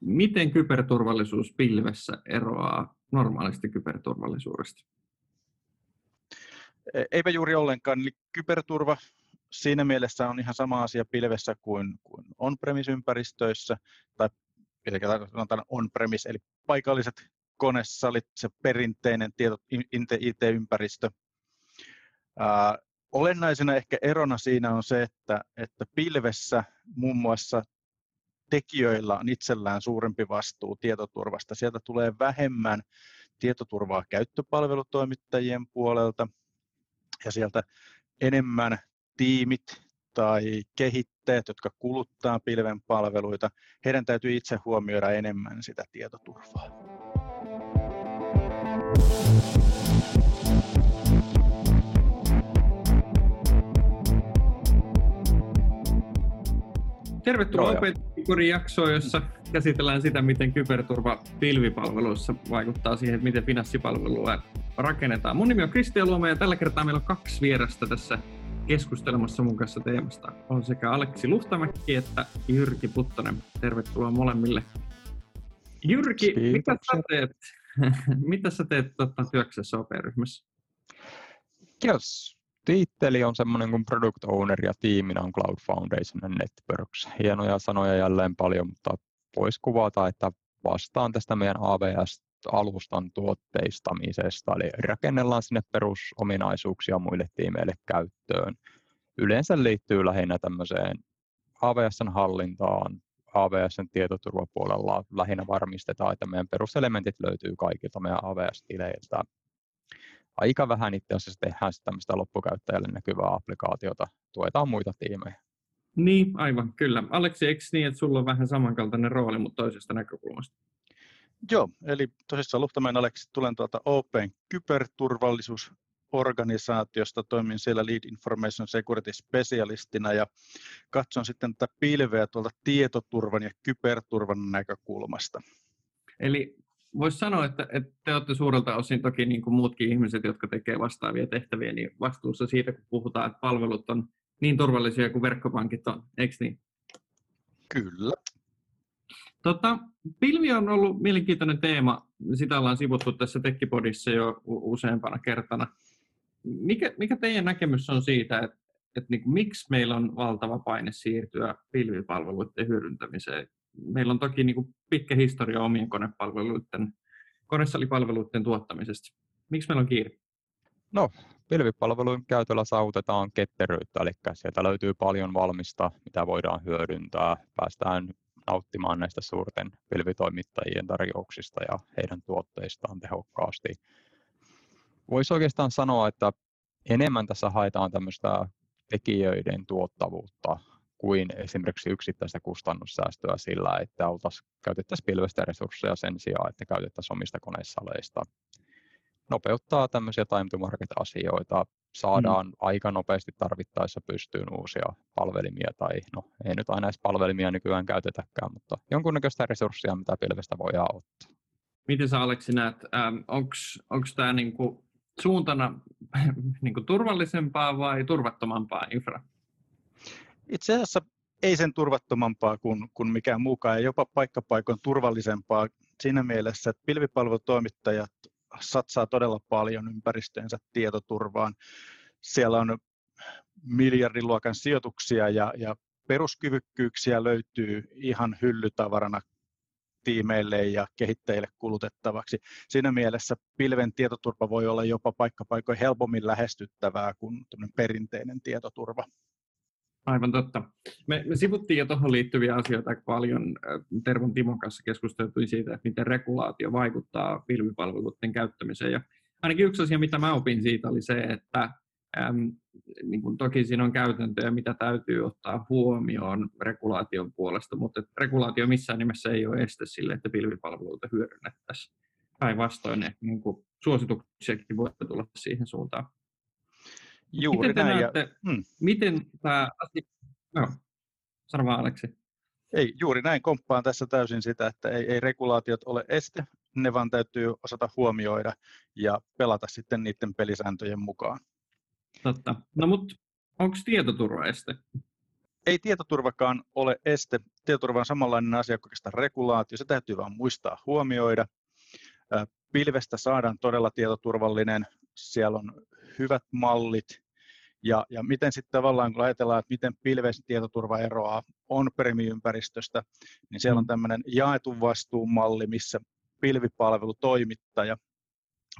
miten kyberturvallisuus pilvessä eroaa normaalista kyberturvallisuudesta? E, eipä juuri ollenkaan. Eli kyberturva siinä mielessä on ihan sama asia pilvessä kuin, kuin on-premise-ympäristöissä, tai sanotaan on-premise, eli paikalliset konesalit, se perinteinen tieto, IT-ympäristö. Ää, olennaisena ehkä erona siinä on se, että, että pilvessä muun muassa tekijöillä on itsellään suurempi vastuu tietoturvasta. Sieltä tulee vähemmän tietoturvaa käyttöpalvelutoimittajien puolelta ja sieltä enemmän tiimit tai kehittäjät, jotka kuluttaa pilven palveluita, heidän täytyy itse huomioida enemmän sitä tietoturvaa. Tervetuloa Opetikurin jaksoon, jossa käsitellään sitä, miten kyberturva pilvipalveluissa vaikuttaa siihen, miten finanssipalvelua rakennetaan. Mun nimi on Kristian Luoma ja tällä kertaa meillä on kaksi vierasta tässä keskustelemassa mun kanssa teemasta. On sekä Aleksi Luhtamäki että Jyrki Puttonen. Tervetuloa molemmille. Jyrki, mitä sä teet, mitä sä teet totta, työksessä OP-ryhmässä? Kiitos tiitteli on semmoinen kuin Product Owner ja tiiminä on Cloud Foundation and Networks. Hienoja sanoja jälleen paljon, mutta voisi kuvata, että vastaan tästä meidän AWS-alustan tuotteistamisesta, eli rakennellaan sinne perusominaisuuksia muille tiimeille käyttöön. Yleensä liittyy lähinnä tämmöiseen AWSn hallintaan, AWSn tietoturvapuolella lähinnä varmistetaan, että meidän peruselementit löytyy kaikilta meidän AWS-tileiltä aika vähän itse asiassa tehdään tämmöistä loppukäyttäjälle näkyvää applikaatiota, tuetaan muita tiimejä. Niin, aivan, kyllä. Aleksi, eikö niin, että sulla on vähän samankaltainen rooli, mutta toisesta näkökulmasta? Joo, eli tosissaan Luhtamäen Aleksi tulen tuolta Open kyberturvallisuus organisaatiosta, toimin siellä Lead Information Security Specialistina ja katson sitten tätä pilveä tuolta tietoturvan ja kyberturvan näkökulmasta. Eli voisi sanoa, että, että te olette suurelta osin toki niin kuin muutkin ihmiset, jotka tekevät vastaavia tehtäviä, niin vastuussa siitä, kun puhutaan, että palvelut on niin turvallisia kuin verkkopankit on, eikö niin? Kyllä. Tota, pilvi on ollut mielenkiintoinen teema. Sitä ollaan sivuttu tässä Tekkipodissa jo useampana kertana. Mikä, mikä teidän näkemys on siitä, että, että niin kuin, miksi meillä on valtava paine siirtyä pilvipalveluiden hyödyntämiseen meillä on toki niin kuin pitkä historia omien konepalveluiden, konesalipalveluiden tuottamisesta. Miksi meillä on kiire? No, pilvipalvelujen käytöllä saavutetaan ketteryyttä, eli sieltä löytyy paljon valmista, mitä voidaan hyödyntää. Päästään nauttimaan näistä suurten pilvitoimittajien tarjouksista ja heidän tuotteistaan tehokkaasti. Voisi oikeastaan sanoa, että enemmän tässä haetaan tämmöistä tekijöiden tuottavuutta kuin esimerkiksi yksittäistä kustannussäästöä sillä, että käytettäisiin pilvestä resursseja sen sijaan, että käytettäisiin omista koneissaleista. Nopeuttaa tämmöisiä time to market asioita, saadaan mm. aika nopeasti tarvittaessa pystyyn uusia palvelimia, tai no ei nyt aina edes palvelimia nykyään käytetäkään, mutta jonkunnäköistä resurssia, mitä pilvestä voidaan ottaa. Miten sä Aleksi näet, ähm, onko tämä niinku suuntana niinku turvallisempaa vai turvattomampaa infra? Itse asiassa ei sen turvattomampaa kuin, kuin mikään muukaan ja jopa paikkapaikoin turvallisempaa siinä mielessä, että pilvipalvelutoimittajat satsaa todella paljon ympäristöensä tietoturvaan. Siellä on miljardiluokan sijoituksia ja, ja peruskyvykkyyksiä löytyy ihan hyllytavarana tiimeille ja kehittäjille kulutettavaksi. Siinä mielessä pilven tietoturva voi olla jopa paikkapaikoin helpommin lähestyttävää kuin perinteinen tietoturva. Aivan totta. Me, me sivuttiin jo tuohon liittyviä asioita aika paljon. Tervon Timon kanssa keskusteltiin siitä, että miten regulaatio vaikuttaa pilvipalveluiden käyttämiseen. Ja ainakin yksi asia, mitä mä opin siitä, oli se, että äm, niin kuin toki siinä on käytäntöjä, mitä täytyy ottaa huomioon regulaation puolesta, mutta regulaatio missään nimessä ei ole este sille, että pilvipalveluita hyödynnettäisiin. Päinvastoin niin suosituksiakin voi tulla siihen suuntaan. Juuri miten näin. Näette, ja, hmm. Miten tämä asia... No, sano vaan Aleksi. Ei, juuri näin komppaan tässä täysin sitä, että ei, ei regulaatiot ole este, ne vaan täytyy osata huomioida ja pelata sitten niiden pelisääntöjen mukaan. Totta. No mutta onko tietoturva este? ei tietoturvakaan ole este. Tietoturva on samanlainen asia kuin oikeastaan regulaatio. Se täytyy vain muistaa huomioida. Pilvestä saadaan todella tietoturvallinen. Siellä on hyvät mallit. Ja, ja miten sitten tavallaan, kun ajatellaan, että miten pilven tietoturva eroaa on-premi-ympäristöstä, niin siellä on mm. tämmöinen jaetun vastuun malli, missä pilvipalvelutoimittaja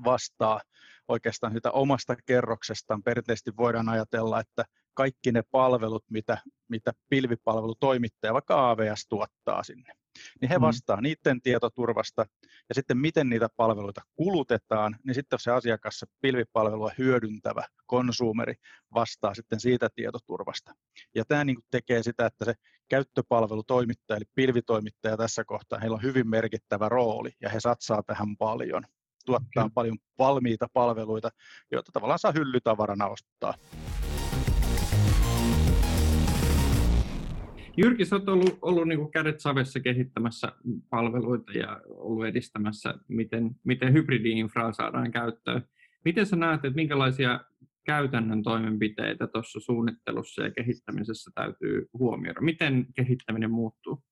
vastaa oikeastaan sitä omasta kerroksestaan. Perinteisesti voidaan ajatella, että kaikki ne palvelut, mitä, mitä pilvipalvelutoimittaja, vaikka AVS tuottaa sinne, niin he mm. vastaa mm. niiden tietoturvasta ja sitten miten niitä palveluita kulutetaan, niin sitten se asiakas, se pilvipalvelua hyödyntävä konsumeri vastaa sitten siitä tietoturvasta. Ja tämä niin tekee sitä, että se käyttöpalvelutoimittaja eli pilvitoimittaja tässä kohtaa, heillä on hyvin merkittävä rooli ja he satsaa tähän paljon tuottaa okay. paljon valmiita palveluita, joita tavallaan saa hyllytavarana ostaa. Jyrki, sä oot ollut, ollut niin kuin kädet savessa kehittämässä palveluita ja ollut edistämässä, miten, miten hybridi-infraa saadaan käyttöön. Miten sä näet, että minkälaisia käytännön toimenpiteitä tuossa suunnittelussa ja kehittämisessä täytyy huomioida? Miten kehittäminen muuttuu?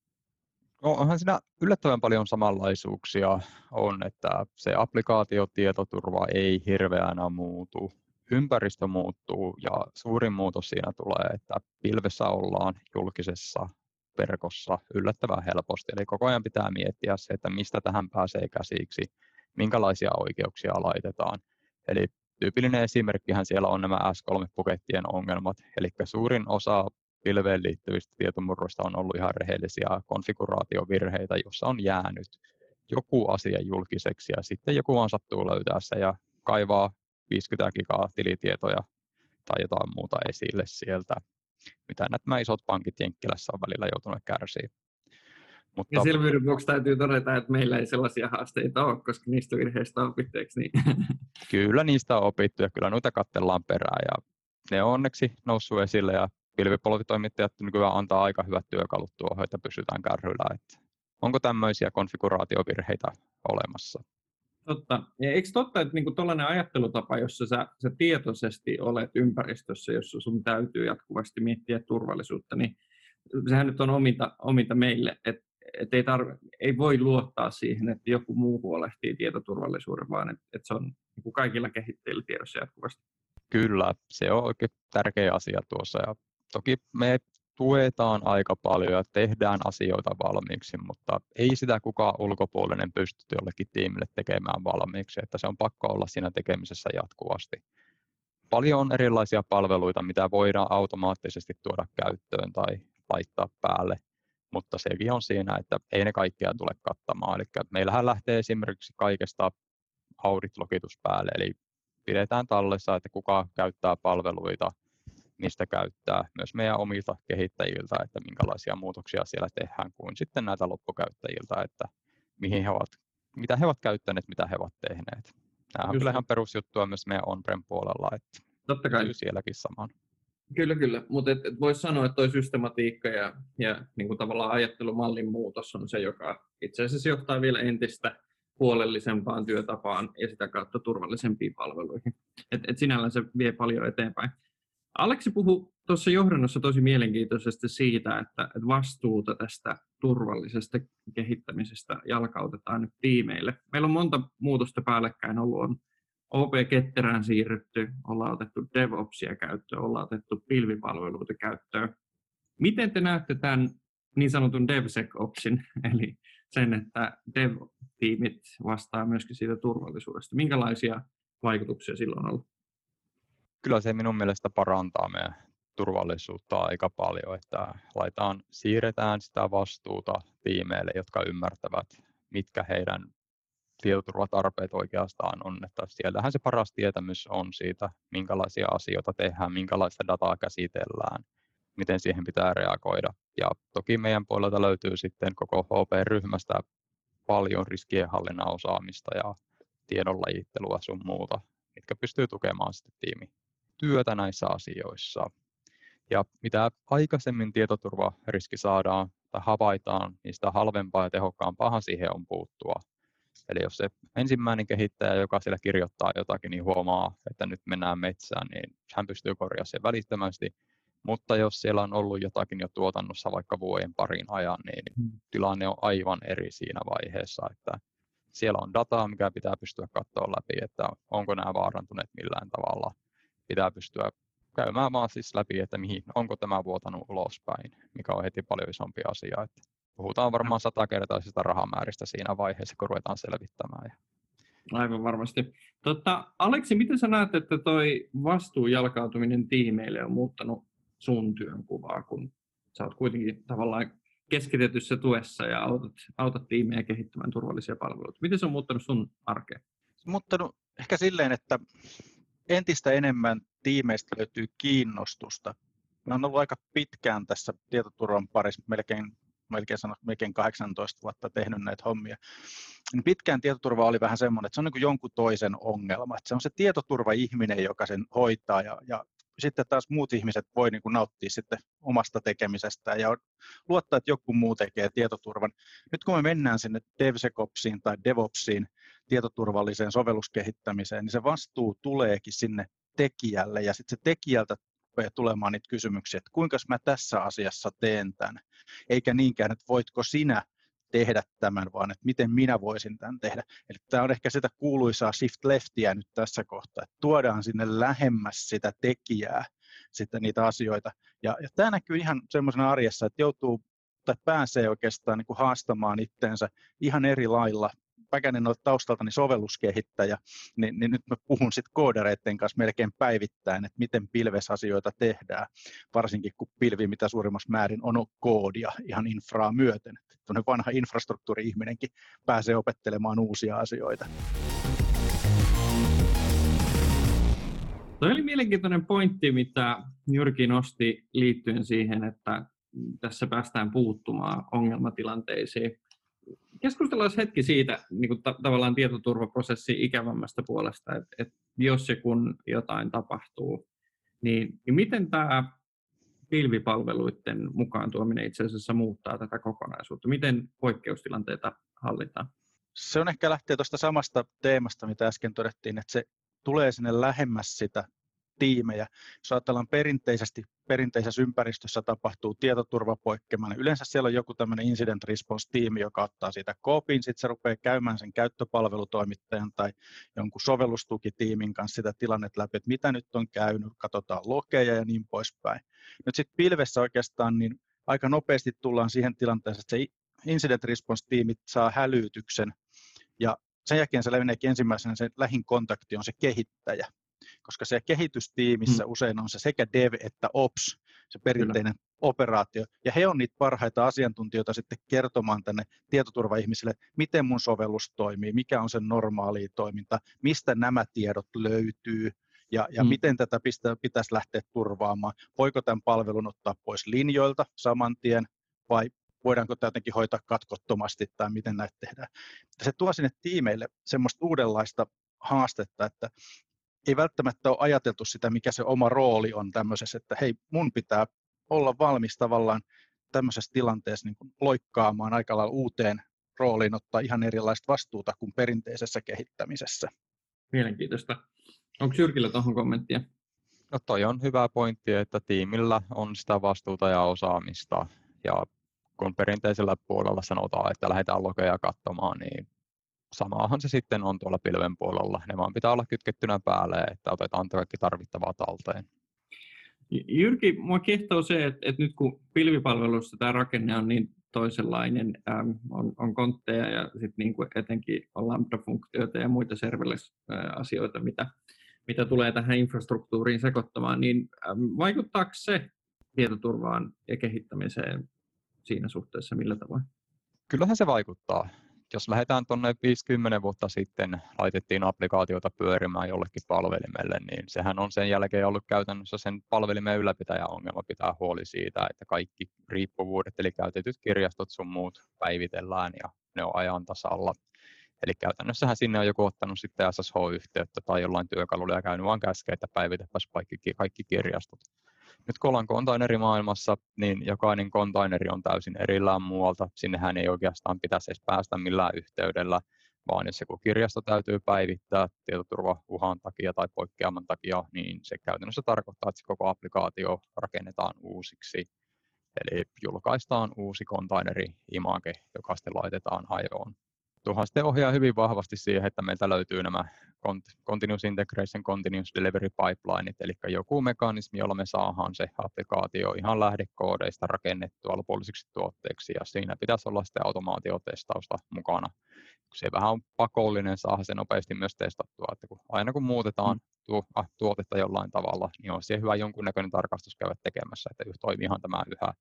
No, onhan siinä yllättävän paljon samanlaisuuksia on, että se applikaatiotietoturva ei hirveänä muutu ympäristö muuttuu ja suurin muutos siinä tulee, että pilvessä ollaan julkisessa verkossa yllättävän helposti. Eli koko ajan pitää miettiä se, että mistä tähän pääsee käsiksi, minkälaisia oikeuksia laitetaan. Eli tyypillinen esimerkkihän siellä on nämä S3-pukettien ongelmat. Eli suurin osa pilveen liittyvistä tietomurroista on ollut ihan rehellisiä konfiguraatiovirheitä, jossa on jäänyt joku asia julkiseksi ja sitten joku on sattuu löytää se ja kaivaa 50 gigaa tilitietoja tai jotain muuta esille sieltä, mitä nämä isot pankit Jenkkilässä on välillä joutunut kärsiä. Mutta... Ja selvyyden vuoksi täytyy todeta, että meillä ei sellaisia haasteita ole, koska niistä virheistä on opittu, niin? Kyllä niistä on opittu ja kyllä noita katsellaan perään ja ne on onneksi noussut esille ja pilvipolvitoimittajat nykyään antaa aika hyvät työkalut tuohon, että pysytään kärryillä. Että onko tämmöisiä konfiguraatiovirheitä olemassa? Totta. Ja eikö totta, että niinku tuollainen ajattelutapa, jossa sä, sä tietoisesti olet ympäristössä, jossa sun täytyy jatkuvasti miettiä turvallisuutta, niin sehän nyt on ominta, ominta meille, että et ei, tarve, ei voi luottaa siihen, että joku muu huolehtii tietoturvallisuuden, vaan että et se on niin kaikilla kehittäjillä tiedossa jatkuvasti. Kyllä, se on oikein tärkeä asia tuossa. Ja toki me tuetaan aika paljon ja tehdään asioita valmiiksi, mutta ei sitä kukaan ulkopuolinen pysty jollekin tiimille tekemään valmiiksi, että se on pakko olla siinä tekemisessä jatkuvasti. Paljon on erilaisia palveluita, mitä voidaan automaattisesti tuoda käyttöön tai laittaa päälle, mutta sekin on siinä, että ei ne kaikkea tule kattamaan. Eli meillähän lähtee esimerkiksi kaikesta audit-lokitus päälle, eli pidetään tallessa, että kuka käyttää palveluita, mistä käyttää myös meidän omilta kehittäjiltä, että minkälaisia muutoksia siellä tehdään, kuin sitten näitä loppukäyttäjiltä, että mihin he ovat, mitä he ovat käyttäneet, mitä he ovat tehneet. Nämä on kyllä ihan perusjuttua myös meidän on-prem puolella, että Totta kai. sielläkin samaan. Kyllä, kyllä. Mutta et, et voisi sanoa, että tuo systematiikka ja, ja niin kuin tavallaan ajattelumallin muutos on se, joka itse asiassa johtaa vielä entistä huolellisempaan työtapaan ja sitä kautta turvallisempiin palveluihin. Et, et sinällään se vie paljon eteenpäin. Aleksi puhui tuossa johdannossa tosi mielenkiintoisesti siitä, että vastuuta tästä turvallisesta kehittämisestä jalkautetaan nyt tiimeille. Meillä on monta muutosta päällekkäin ollut. On OP-ketterään siirrytty, ollaan otettu DevOpsia käyttöön, ollaan otettu pilvipalveluita käyttöön. Miten te näette tämän niin sanotun DevSecOpsin, eli sen, että dev-tiimit vastaa myöskin siitä turvallisuudesta? Minkälaisia vaikutuksia silloin on ollut? Kyllä se minun mielestä parantaa meidän turvallisuutta aika paljon, että laitetaan, siirretään sitä vastuuta tiimeille, jotka ymmärtävät, mitkä heidän tietoturvatarpeet oikeastaan on. Että siellähän se paras tietämys on siitä, minkälaisia asioita tehdään, minkälaista dataa käsitellään, miten siihen pitää reagoida. Ja toki meidän puolelta löytyy sitten koko HP-ryhmästä paljon riskienhallinnan osaamista ja tiedonlajittelua sun muuta, mitkä pystyy tukemaan sitten tiimi työtä näissä asioissa. Ja mitä aikaisemmin tietoturvariski saadaan tai havaitaan, niin sitä halvempaa ja tehokkaampaa siihen on puuttua. Eli jos se ensimmäinen kehittäjä, joka siellä kirjoittaa jotakin, niin huomaa, että nyt mennään metsään, niin hän pystyy korjaamaan sen välittömästi. Mutta jos siellä on ollut jotakin jo tuotannossa vaikka vuoden parin ajan, niin hmm. tilanne on aivan eri siinä vaiheessa, että siellä on dataa, mikä pitää pystyä katsoa läpi, että onko nämä vaarantuneet millään tavalla. Pitää pystyä käymään vaan siis läpi, että mihin, onko tämä vuotanut ulospäin, mikä on heti paljon isompi asia. Että puhutaan varmaan satakertaisista rahamääristä siinä vaiheessa, kun ruvetaan selvittämään. Aivan varmasti. Totta, Aleksi, miten sä näet, että toi vastuujalkautuminen tiimeille on muuttanut sun kuvaa, kun sä oot kuitenkin tavallaan keskitetyssä tuessa ja autat, autat tiimejä kehittämään turvallisia palveluita. Miten se on muuttanut sun arkea? Se on muuttanut ehkä silleen, että entistä enemmän tiimeistä löytyy kiinnostusta. Mä oon ollut aika pitkään tässä tietoturvan parissa, melkein, melkein, sano, melkein 18 vuotta tehnyt näitä hommia. Niin pitkään tietoturva oli vähän semmoinen, että se on niin jonkun toisen ongelma. Että se on se tietoturva-ihminen, joka sen hoitaa ja, ja sitten taas muut ihmiset voi niin kuin nauttia sitten omasta tekemisestä ja luottaa, että joku muu tekee tietoturvan. Nyt kun me mennään sinne DevSecOpsiin tai DevOpsiin, tietoturvalliseen sovelluskehittämiseen, niin se vastuu tuleekin sinne tekijälle ja sitten se tekijältä rupeaa tulemaan niitä kysymyksiä, että kuinka mä tässä asiassa teen tämän, eikä niinkään, että voitko sinä tehdä tämän, vaan että miten minä voisin tämän tehdä. Eli tämä on ehkä sitä kuuluisaa shift leftiä nyt tässä kohtaa, että tuodaan sinne lähemmäs sitä tekijää, sitten niitä asioita. Ja, ja tämä näkyy ihan semmoisena arjessa, että joutuu tai pääsee oikeastaan niin kuin haastamaan itteensä ihan eri lailla On taustaltani sovelluskehittäjä, niin, niin nyt mä puhun sitten koodareiden kanssa melkein päivittäin, että miten pilvesasioita tehdään, varsinkin kun pilvi mitä suurimmassa määrin on koodia ihan infraa myöten. Tuonne vanha infrastruktuuri-ihminenkin pääsee opettelemaan uusia asioita. Tuo oli mielenkiintoinen pointti, mitä Jyrki nosti liittyen siihen, että tässä päästään puuttumaan ongelmatilanteisiin keskustellaan hetki siitä niin kuin ta- tavallaan tietoturvaprosessi ikävämmästä puolesta, että, että jos ja kun jotain tapahtuu, niin, niin miten tämä pilvipalveluiden mukaan tuominen itse asiassa muuttaa tätä kokonaisuutta? Miten poikkeustilanteita hallitaan? Se on ehkä lähtee tuosta samasta teemasta, mitä äsken todettiin, että se tulee sinne lähemmäs sitä tiimejä. Jos ajatellaan perinteisesti, perinteisessä ympäristössä tapahtuu tietoturvapoikkeama, niin yleensä siellä on joku tämmöinen incident response-tiimi, joka ottaa siitä koopin, sitten se rupeaa käymään sen käyttöpalvelutoimittajan tai jonkun sovellustukitiimin kanssa sitä tilannetta läpi, että mitä nyt on käynyt, katsotaan lokeja ja niin poispäin. Nyt sitten pilvessä oikeastaan niin aika nopeasti tullaan siihen tilanteeseen, että se incident response-tiimi saa hälytyksen ja sen jälkeen se meneekin ensimmäisenä se lähin kontakti on se kehittäjä koska se kehitystiimissä hmm. usein on se sekä dev että ops, se perinteinen Kyllä. operaatio, ja he on niitä parhaita asiantuntijoita sitten kertomaan tänne tietoturvaihmisille, miten mun sovellus toimii, mikä on sen normaali toiminta, mistä nämä tiedot löytyy, ja, ja hmm. miten tätä pistä, pitäisi lähteä turvaamaan. Voiko tämän palvelun ottaa pois linjoilta saman tien, vai voidaanko tämä jotenkin hoitaa katkottomasti, tai miten näitä tehdään. Se tuo sinne tiimeille semmoista uudenlaista haastetta, että ei välttämättä ole ajateltu sitä, mikä se oma rooli on tämmöisessä, että hei, mun pitää olla valmis tavallaan tämmöisessä tilanteessa niin kuin loikkaamaan aika lailla uuteen rooliin, ottaa ihan erilaista vastuuta kuin perinteisessä kehittämisessä. Mielenkiintoista. Onko Jyrkillä tuohon kommenttia? No toi on hyvä pointti, että tiimillä on sitä vastuuta ja osaamista. Ja kun perinteisellä puolella sanotaan, että lähdetään lokeja katsomaan, niin samaahan se sitten on tuolla pilven puolella. Ne vaan pitää olla kytkettynä päälle, että otetaan kaikki tarvittavaa talteen. Jyrki, mua kehtoo se, että, että nyt kun pilvipalvelussa tämä rakenne on niin toisenlainen, ähm, on, on kontteja ja sitten niin kuin etenkin on lambda-funktioita ja muita serverless-asioita, mitä, mitä tulee tähän infrastruktuuriin sekoittamaan, niin ähm, vaikuttaako se tietoturvaan ja kehittämiseen siinä suhteessa millä tavoin? Kyllähän se vaikuttaa jos lähdetään tuonne 50 vuotta sitten, laitettiin applikaatiota pyörimään jollekin palvelimelle, niin sehän on sen jälkeen ollut käytännössä sen palvelimen ylläpitäjän ongelma pitää huoli siitä, että kaikki riippuvuudet, eli käytetyt kirjastot sun muut päivitellään ja ne on ajan tasalla. Eli käytännössähän sinne on joku ottanut sitten SSH-yhteyttä tai jollain työkalulla ja käynyt vaan käskeä, että päivitepäs kaikki, kaikki kirjastot. Nyt kun ollaan kontainerimaailmassa, niin jokainen kontaineri on täysin erillään muualta. Sinnehän ei oikeastaan pitäisi edes päästä millään yhteydellä, vaan jos joku kirjasto täytyy päivittää tietoturvauhan takia tai poikkeaman takia, niin se käytännössä tarkoittaa, että se koko applikaatio rakennetaan uusiksi. Eli julkaistaan uusi containeri image, joka sitten laitetaan ajoon tuohan sitten ohjaa hyvin vahvasti siihen, että meiltä löytyy nämä Continuous Integration, Continuous Delivery Pipelineit, eli joku mekanismi, jolla me saadaan se applikaatio ihan lähdekoodeista rakennettua lopullisiksi tuotteiksi, ja siinä pitäisi olla sitten automaatiotestausta mukana. Se vähän on pakollinen saada se nopeasti myös testattua, että kun aina kun muutetaan mm. tuotetta jollain tavalla, niin on siihen hyvä jonkunnäköinen tarkastus käydä tekemässä, että toimiihan tämä yhä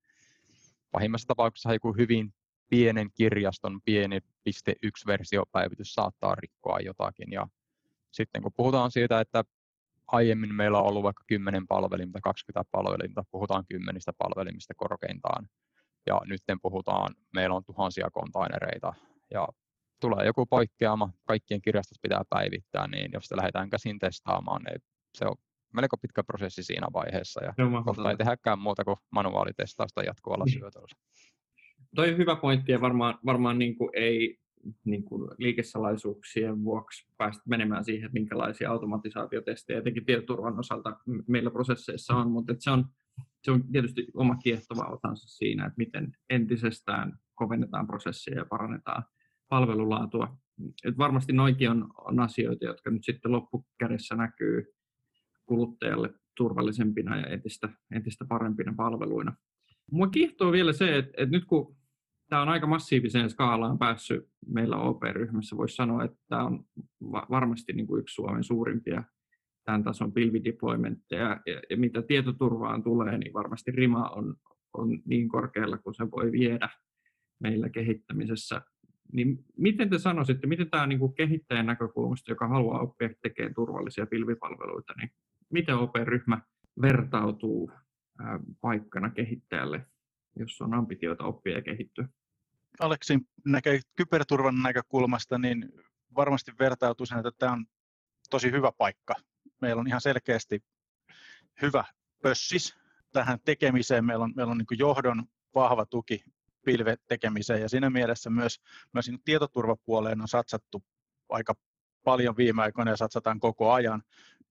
pahimmassa tapauksessa joku hyvin pienen kirjaston pieni piste yksi versiopäivitys saattaa rikkoa jotakin. Ja sitten kun puhutaan siitä, että aiemmin meillä on ollut vaikka 10 palvelinta, 20 palvelinta, puhutaan kymmenistä palvelimista korkeintaan. Ja nyt puhutaan, meillä on tuhansia kontainereita ja tulee joku poikkeama, kaikkien kirjastot pitää päivittää, niin jos sitä lähdetään käsin testaamaan, niin se on melko pitkä prosessi siinä vaiheessa ja kohta ei tehdäkään muuta kuin manuaalitestausta jatkuvalla niin. syötöllä toi on hyvä pointti ja varmaan, varmaan niin kuin ei niin kuin liikesalaisuuksien vuoksi päästä menemään siihen, että minkälaisia automatisaatiotestejä etenkin tietoturvan osalta meillä prosesseissa on, mutta se on, se on tietysti oma kiehtova osansa siinä, että miten entisestään kovennetaan prosesseja ja parannetaan palvelulaatua. Et varmasti noikin on, on asioita, jotka nyt sitten loppukädessä näkyy kuluttajalle turvallisempina ja entistä, entistä parempina palveluina. Mua kiehtoo vielä se, että, että nyt kun tämä on aika massiiviseen skaalaan päässyt meillä OP-ryhmässä. Voisi sanoa, että tämä on varmasti niin kuin yksi Suomen suurimpia tämän tason pilvideploymentteja. Ja, ja mitä tietoturvaan tulee, niin varmasti rima on, on niin korkealla kuin se voi viedä meillä kehittämisessä. Niin miten te sanoisitte, miten tämä niin kuin kehittäjän näkökulmasta, joka haluaa oppia tekemään turvallisia pilvipalveluita, niin miten OP-ryhmä vertautuu paikkana kehittäjälle jos on ambitioita oppia ja kehittyä. Aleksin näkee kyberturvan näkökulmasta, niin varmasti vertautuu sen, että tämä on tosi hyvä paikka. Meillä on ihan selkeästi hyvä pössis tähän tekemiseen. Meillä on, meillä on niin johdon vahva tuki pilvetekemiseen ja siinä mielessä myös, myös tietoturvapuoleen on satsattu aika paljon viime aikoina ja satsataan koko ajan.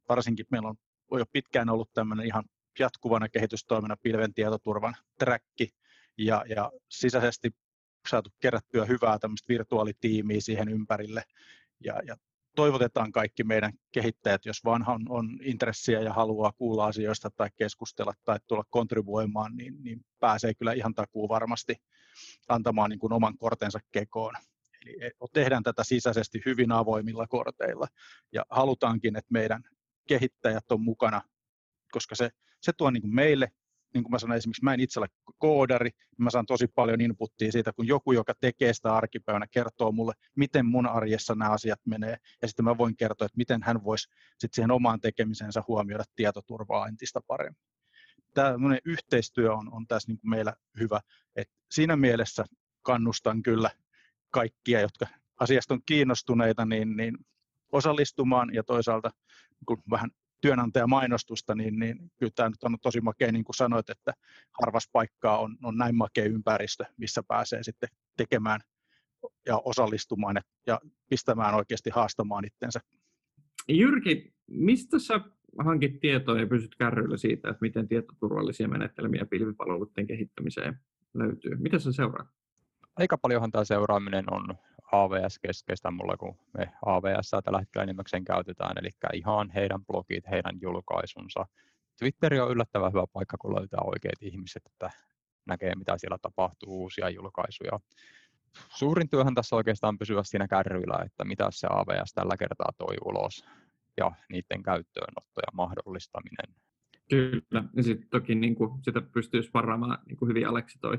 Varsinkin meillä on jo pitkään ollut tämmöinen ihan jatkuvana kehitystoimena pilven tietoturvan träkki ja, ja sisäisesti saatu kerättyä hyvää tämmöistä virtuaalitiimiä siihen ympärille ja, ja toivotetaan kaikki meidän kehittäjät, jos vaan on, on intressiä ja haluaa kuulla asioista tai keskustella tai tulla kontribuoimaan, niin, niin pääsee kyllä ihan takuu varmasti antamaan niin kuin oman kortensa kekoon. Eli e, tehdään tätä sisäisesti hyvin avoimilla korteilla ja halutaankin, että meidän kehittäjät on mukana koska se, se tuo niin kuin meille, niin kuin mä sanoin esimerkiksi, mä en itse ole koodari, niin mä saan tosi paljon inputtia siitä, kun joku, joka tekee sitä arkipäivänä, kertoo mulle, miten mun arjessa nämä asiat menee, ja sitten mä voin kertoa, että miten hän voisi sitten siihen omaan tekemisensä huomioida tietoturvaa entistä paremmin. Tämä yhteistyö on, on tässä niin kuin meillä hyvä, että siinä mielessä kannustan kyllä kaikkia, jotka asiasta on kiinnostuneita, niin, niin osallistumaan ja toisaalta kun vähän työnantajamainostusta, niin, niin kyllä tämä nyt on tosi makea, niin kuin sanoit, että harvas paikkaa on, on näin makea ympäristö, missä pääsee sitten tekemään ja osallistumaan ja pistämään oikeasti haastamaan itsensä. Jyrki, mistä sä hankit tietoa ja pysyt kärryillä siitä, että miten tietoturvallisia menetelmiä pilvipalveluiden kehittämiseen löytyy? Mitä sä seuraat? Aika paljonhan tämä seuraaminen on AVS-keskeistä mulla, kun me AVS tällä hetkellä enimmäkseen käytetään, eli ihan heidän blogit, heidän julkaisunsa. Twitteri on yllättävän hyvä paikka, kun löytää oikeat ihmiset, että näkee, mitä siellä tapahtuu, uusia julkaisuja. Suurin työhän tässä oikeastaan pysyä siinä kärryillä, että mitä se AVS tällä kertaa toi ulos ja niiden käyttöönotto ja mahdollistaminen. Kyllä, ja sitten toki niin kuin, sitä pystyy sparraamaan, niin kuin hyvin Aleksi toi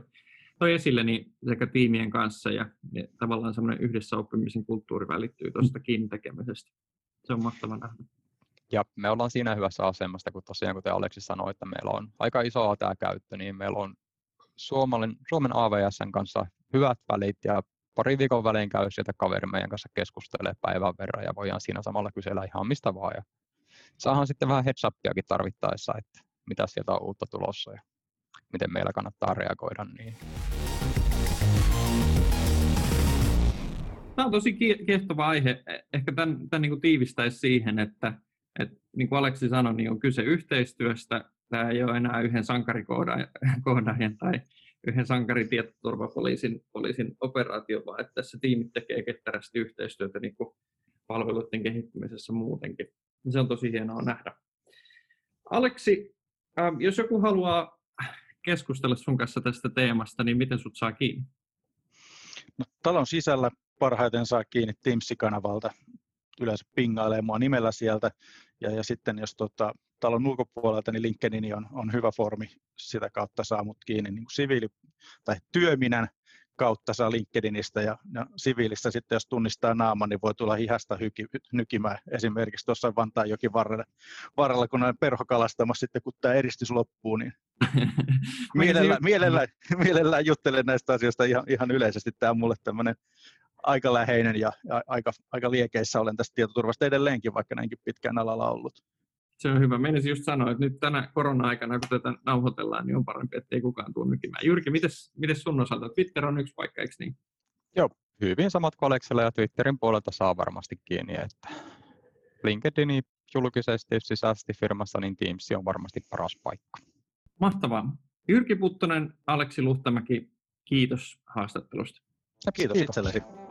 toi esille, niin sekä tiimien kanssa ja, ja tavallaan semmoinen yhdessä oppimisen kulttuuri välittyy tuosta kiinni tekemisestä. Se on mahtava nähdä. Ja me ollaan siinä hyvässä asemassa, kun tosiaan kuten Aleksi sanoi, että meillä on aika iso tämä käyttö, niin meillä on Suomen, Suomen AVSn kanssa hyvät välit ja pari viikon välein käy sieltä kaveri meidän kanssa keskustelee päivän verran ja voidaan siinä samalla kysellä ihan mistä vaan. Ja saadaan sitten vähän heads tarvittaessa, että mitä sieltä on uutta tulossa ja miten meillä kannattaa reagoida niin. Tämä on tosi kiehtova aihe. E, ehkä tämän, tämän niin tiivistäisi siihen, että, että niin kuin Aleksi sanoi, niin on kyse yhteistyöstä. Tämä ei ole enää yhden sankarikoodajan tai yhden sankaritietoturvapoliisin poliisin operaatio, vaan että tässä tiimit tekee ketterästi yhteistyötä niin kuin palveluiden kehittymisessä muutenkin. Se on tosi hienoa nähdä. Aleksi, ähm, jos joku haluaa keskustella sun kanssa tästä teemasta, niin miten sut saa kiinni? No, talon sisällä parhaiten saa kiinni Teams-kanavalta. Yleensä pingailee mua nimellä sieltä. Ja, ja sitten jos tota, talon ulkopuolelta, niin LinkedIn on, on hyvä formi. Sitä kautta saa mut kiinni niin kuin siviili- tai työminän kautta saa LinkedInistä ja, ja siviilistä sitten, jos tunnistaa naaman, niin voi tulla hihasta hyki, nykimään esimerkiksi tuossa jokin varrella, varrella kun olen perhokalastamassa sitten, kun tämä eristys loppuu, niin mielellään, mielellään, mielellään juttelen näistä asioista ihan, ihan yleisesti. Tämä on mulle tämmöinen aika läheinen ja aika, aika liekeissä olen tästä tietoturvasta edelleenkin, vaikka näinkin pitkään alalla ollut. Se on hyvä. Meinasin just sanoa, että nyt tänä korona-aikana, kun tätä nauhoitellaan, niin on parempi, ettei kukaan tule nykimään. Jyrki, mites, mites sun osalta? Twitter on yksi paikka, eikö niin? Joo, hyvin samat kuin ja Twitterin puolelta saa varmasti kiinni, että LinkedIn julkisesti, sisäisesti firmassa, niin Teams on varmasti paras paikka. Mahtavaa. Jyrki Puttonen, Aleksi Luhtamäki, kiitos haastattelusta. Kiitos, kiitos. itsellesi.